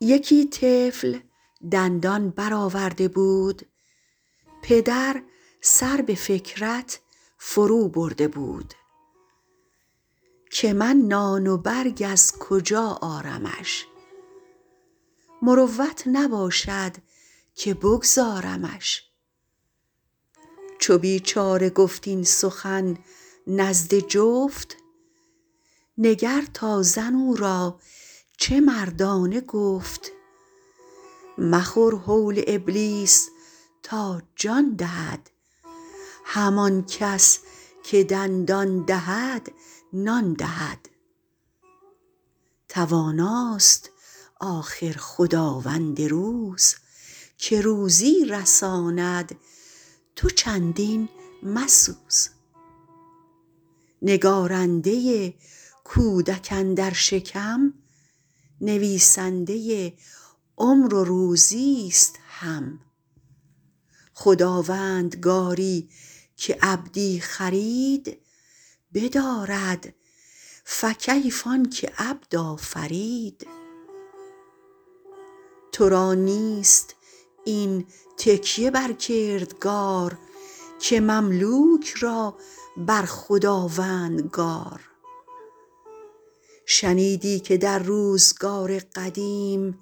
یکی طفل دندان برآورده بود پدر سر به فکرت فرو برده بود. که من نان و برگ از کجا آرمش؟ مروت نباشد که بگذارمش. چو بیچاره گفت این سخن نزد جفت نگر تا زن او را چه مردانه گفت. مخور هول ابلیس تا جان دهد همان کس که دندان دهد نان دهد. تواناست آخر خداوند روز که روزی رساند تو چندین مسوز. نگارنده کودک اندر شکم نویسنده عمر و روزیست هم. خداوندگاری که عبدی خرید بدارد فکیف آنک عبد آفرید. تو را نیست این تکیه بر کردگار که مملوک را بر خداوندگار. شنیدی که در روزگار قدیم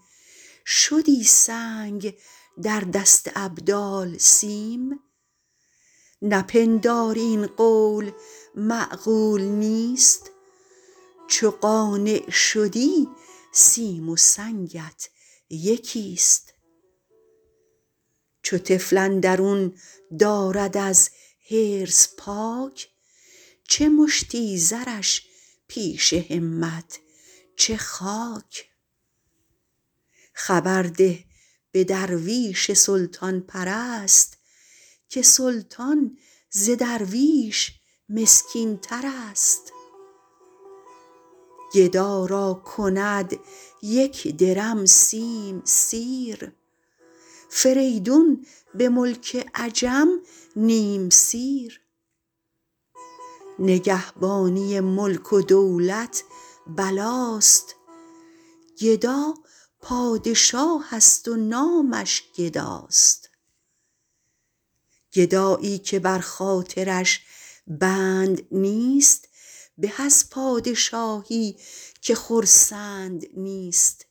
شدی سنگ در دست ابدال سیم؟ نپنداری این قول معقول نیست؟ چو قانع شدی سیم و سنگت یکیست. چو طفل اندرون دارد از حرص پاک چه مشتی زرش پیش همت چه خاک. خبر ده به درویش سلطان پرست که سلطان ز درویش مسکین ترست گدا را کند یک درم سیم سیر. فریدون به ملک عجم نیم سیر. نگهبانی ملک و دولت بلاست. گدا پادشاهست و نامش گداست. گدایی که بر خاطرش بند نیست به از پادشاهی که خرسند نیست.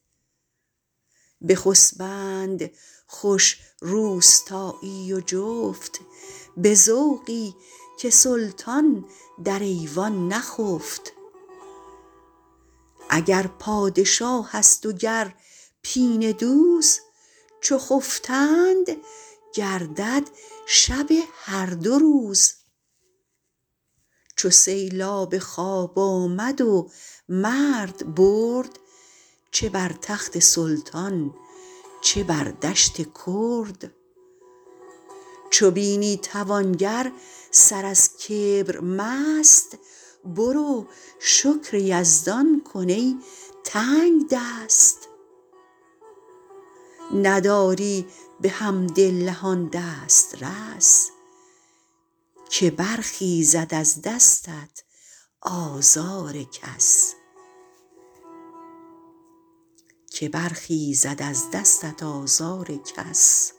بخسبند خوش روستایی و جفت به ذوقی که سلطان در ایوان نخفت. اگر پادشاهست و گر پینه دوز چو خفتند گردد شب هر دو روز. چو سیلاب خواب آمد و مرد برد چه بر تخت سلطان چه بر دشت کرد. چو بینی توانگر سر از کبر مست برو شکر یزدان کن ای تنگدست نداری به آن دسترس. که برخیزد از دستت آزار کس.